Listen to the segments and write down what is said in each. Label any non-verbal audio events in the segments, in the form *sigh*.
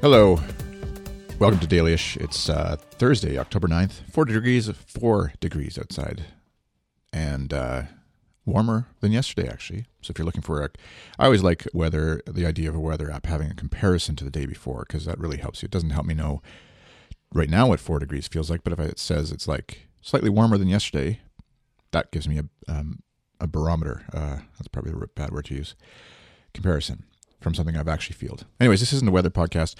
Hello. Welcome to Dailyish. It's uh, Thursday, October 9th. 40 degrees, 4 degrees outside. And uh, warmer than yesterday, actually. So if you're looking for a. I always like weather, the idea of a weather app having a comparison to the day before, because that really helps you. It doesn't help me know right now what 4 degrees feels like, but if it says it's like slightly warmer than yesterday, that gives me a, um, a barometer. Uh, that's probably a bad word to use. Comparison from something I've actually felt. Anyways, this isn't a weather podcast.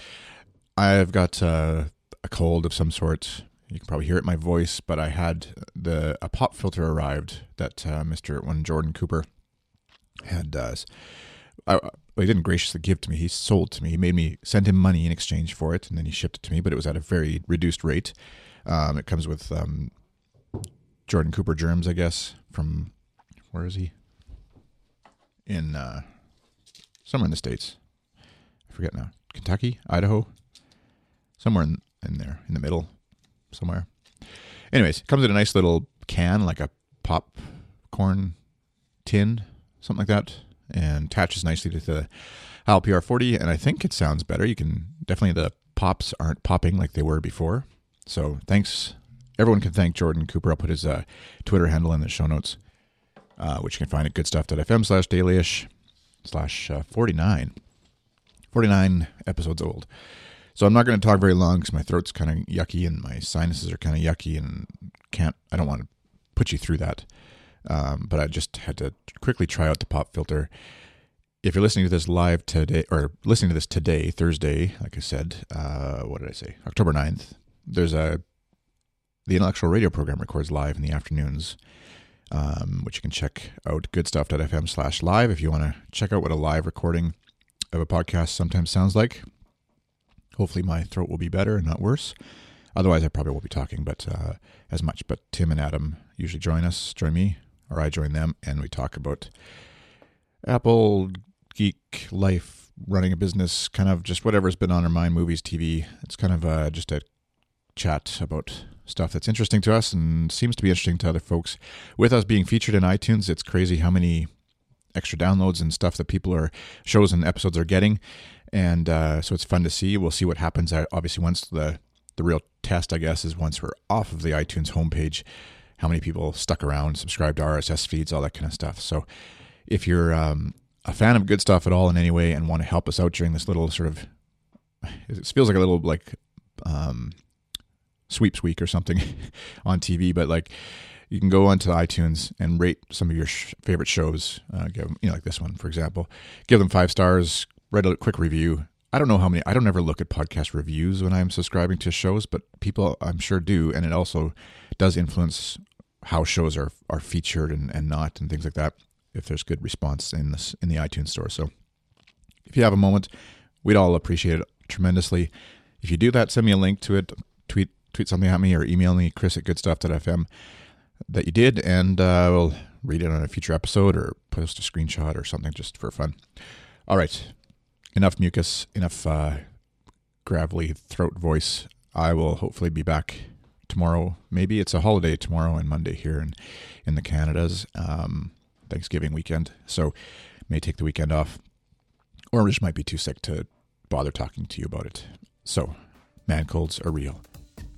I've got uh, a cold of some sort. You can probably hear it in my voice, but I had the a pop filter arrived that uh, Mr. One Jordan Cooper had. Uh, I, he didn't graciously give to me. He sold to me. He made me send him money in exchange for it, and then he shipped it to me. But it was at a very reduced rate. Um, it comes with um, Jordan Cooper germs, I guess. From where is he? In uh, somewhere in the states. I forget now. Kentucky, Idaho, somewhere in, in there, in the middle, somewhere. Anyways, comes in a nice little can, like a popcorn tin, something like that, and attaches nicely to the Heil PR40. And I think it sounds better. You can definitely the pops aren't popping like they were before. So thanks. Everyone can thank Jordan Cooper. I'll put his uh, Twitter handle in the show notes, uh, which you can find at goodstuff.fm slash dailyish slash uh, 49. 49 episodes old. So I'm not going to talk very long because my throat's kind of yucky and my sinuses are kind of yucky and can't, I don't want to put you through that. Um, but I just had to quickly try out the pop filter. If you're listening to this live today, or listening to this today, Thursday, like I said, uh, what did I say? October 9th, there's a, the intellectual radio program records live in the afternoons um, which you can check out goodstuff.fm slash live if you want to check out what a live recording of a podcast sometimes sounds like. Hopefully, my throat will be better and not worse. Otherwise, I probably won't be talking, but uh, as much. But Tim and Adam usually join us, join me, or I join them, and we talk about Apple, geek, life, running a business, kind of just whatever's been on our mind, movies, TV. It's kind of uh, just a chat about stuff that's interesting to us and seems to be interesting to other folks. With us being featured in iTunes, it's crazy how many extra downloads and stuff that people are shows and episodes are getting, and uh, so it's fun to see. We'll see what happens. Obviously, once the the real test, I guess, is once we're off of the iTunes homepage, how many people stuck around, subscribed to RSS feeds, all that kind of stuff. So, if you're um, a fan of good stuff at all in any way and want to help us out during this little sort of, it feels like a little like um, sweeps week or something *laughs* on TV, but like you can go onto iTunes and rate some of your sh- favorite shows. Uh, give them, you know, like this one, for example, give them five stars, write a quick review. I don't know how many, I don't ever look at podcast reviews when I'm subscribing to shows, but people I'm sure do. And it also does influence how shows are, are featured and, and not and things like that. If there's good response in this, in the iTunes store. So if you have a moment, we'd all appreciate it tremendously. If you do that, send me a link to it. Tweet something at me or email me, chris at goodstuff.fm, that you did, and uh, we'll read it on a future episode or post a screenshot or something just for fun. All right. Enough mucus, enough uh, gravelly throat voice. I will hopefully be back tomorrow. Maybe it's a holiday tomorrow and Monday here in, in the Canadas, um, Thanksgiving weekend. So may take the weekend off, or just might be too sick to bother talking to you about it. So, man colds are real.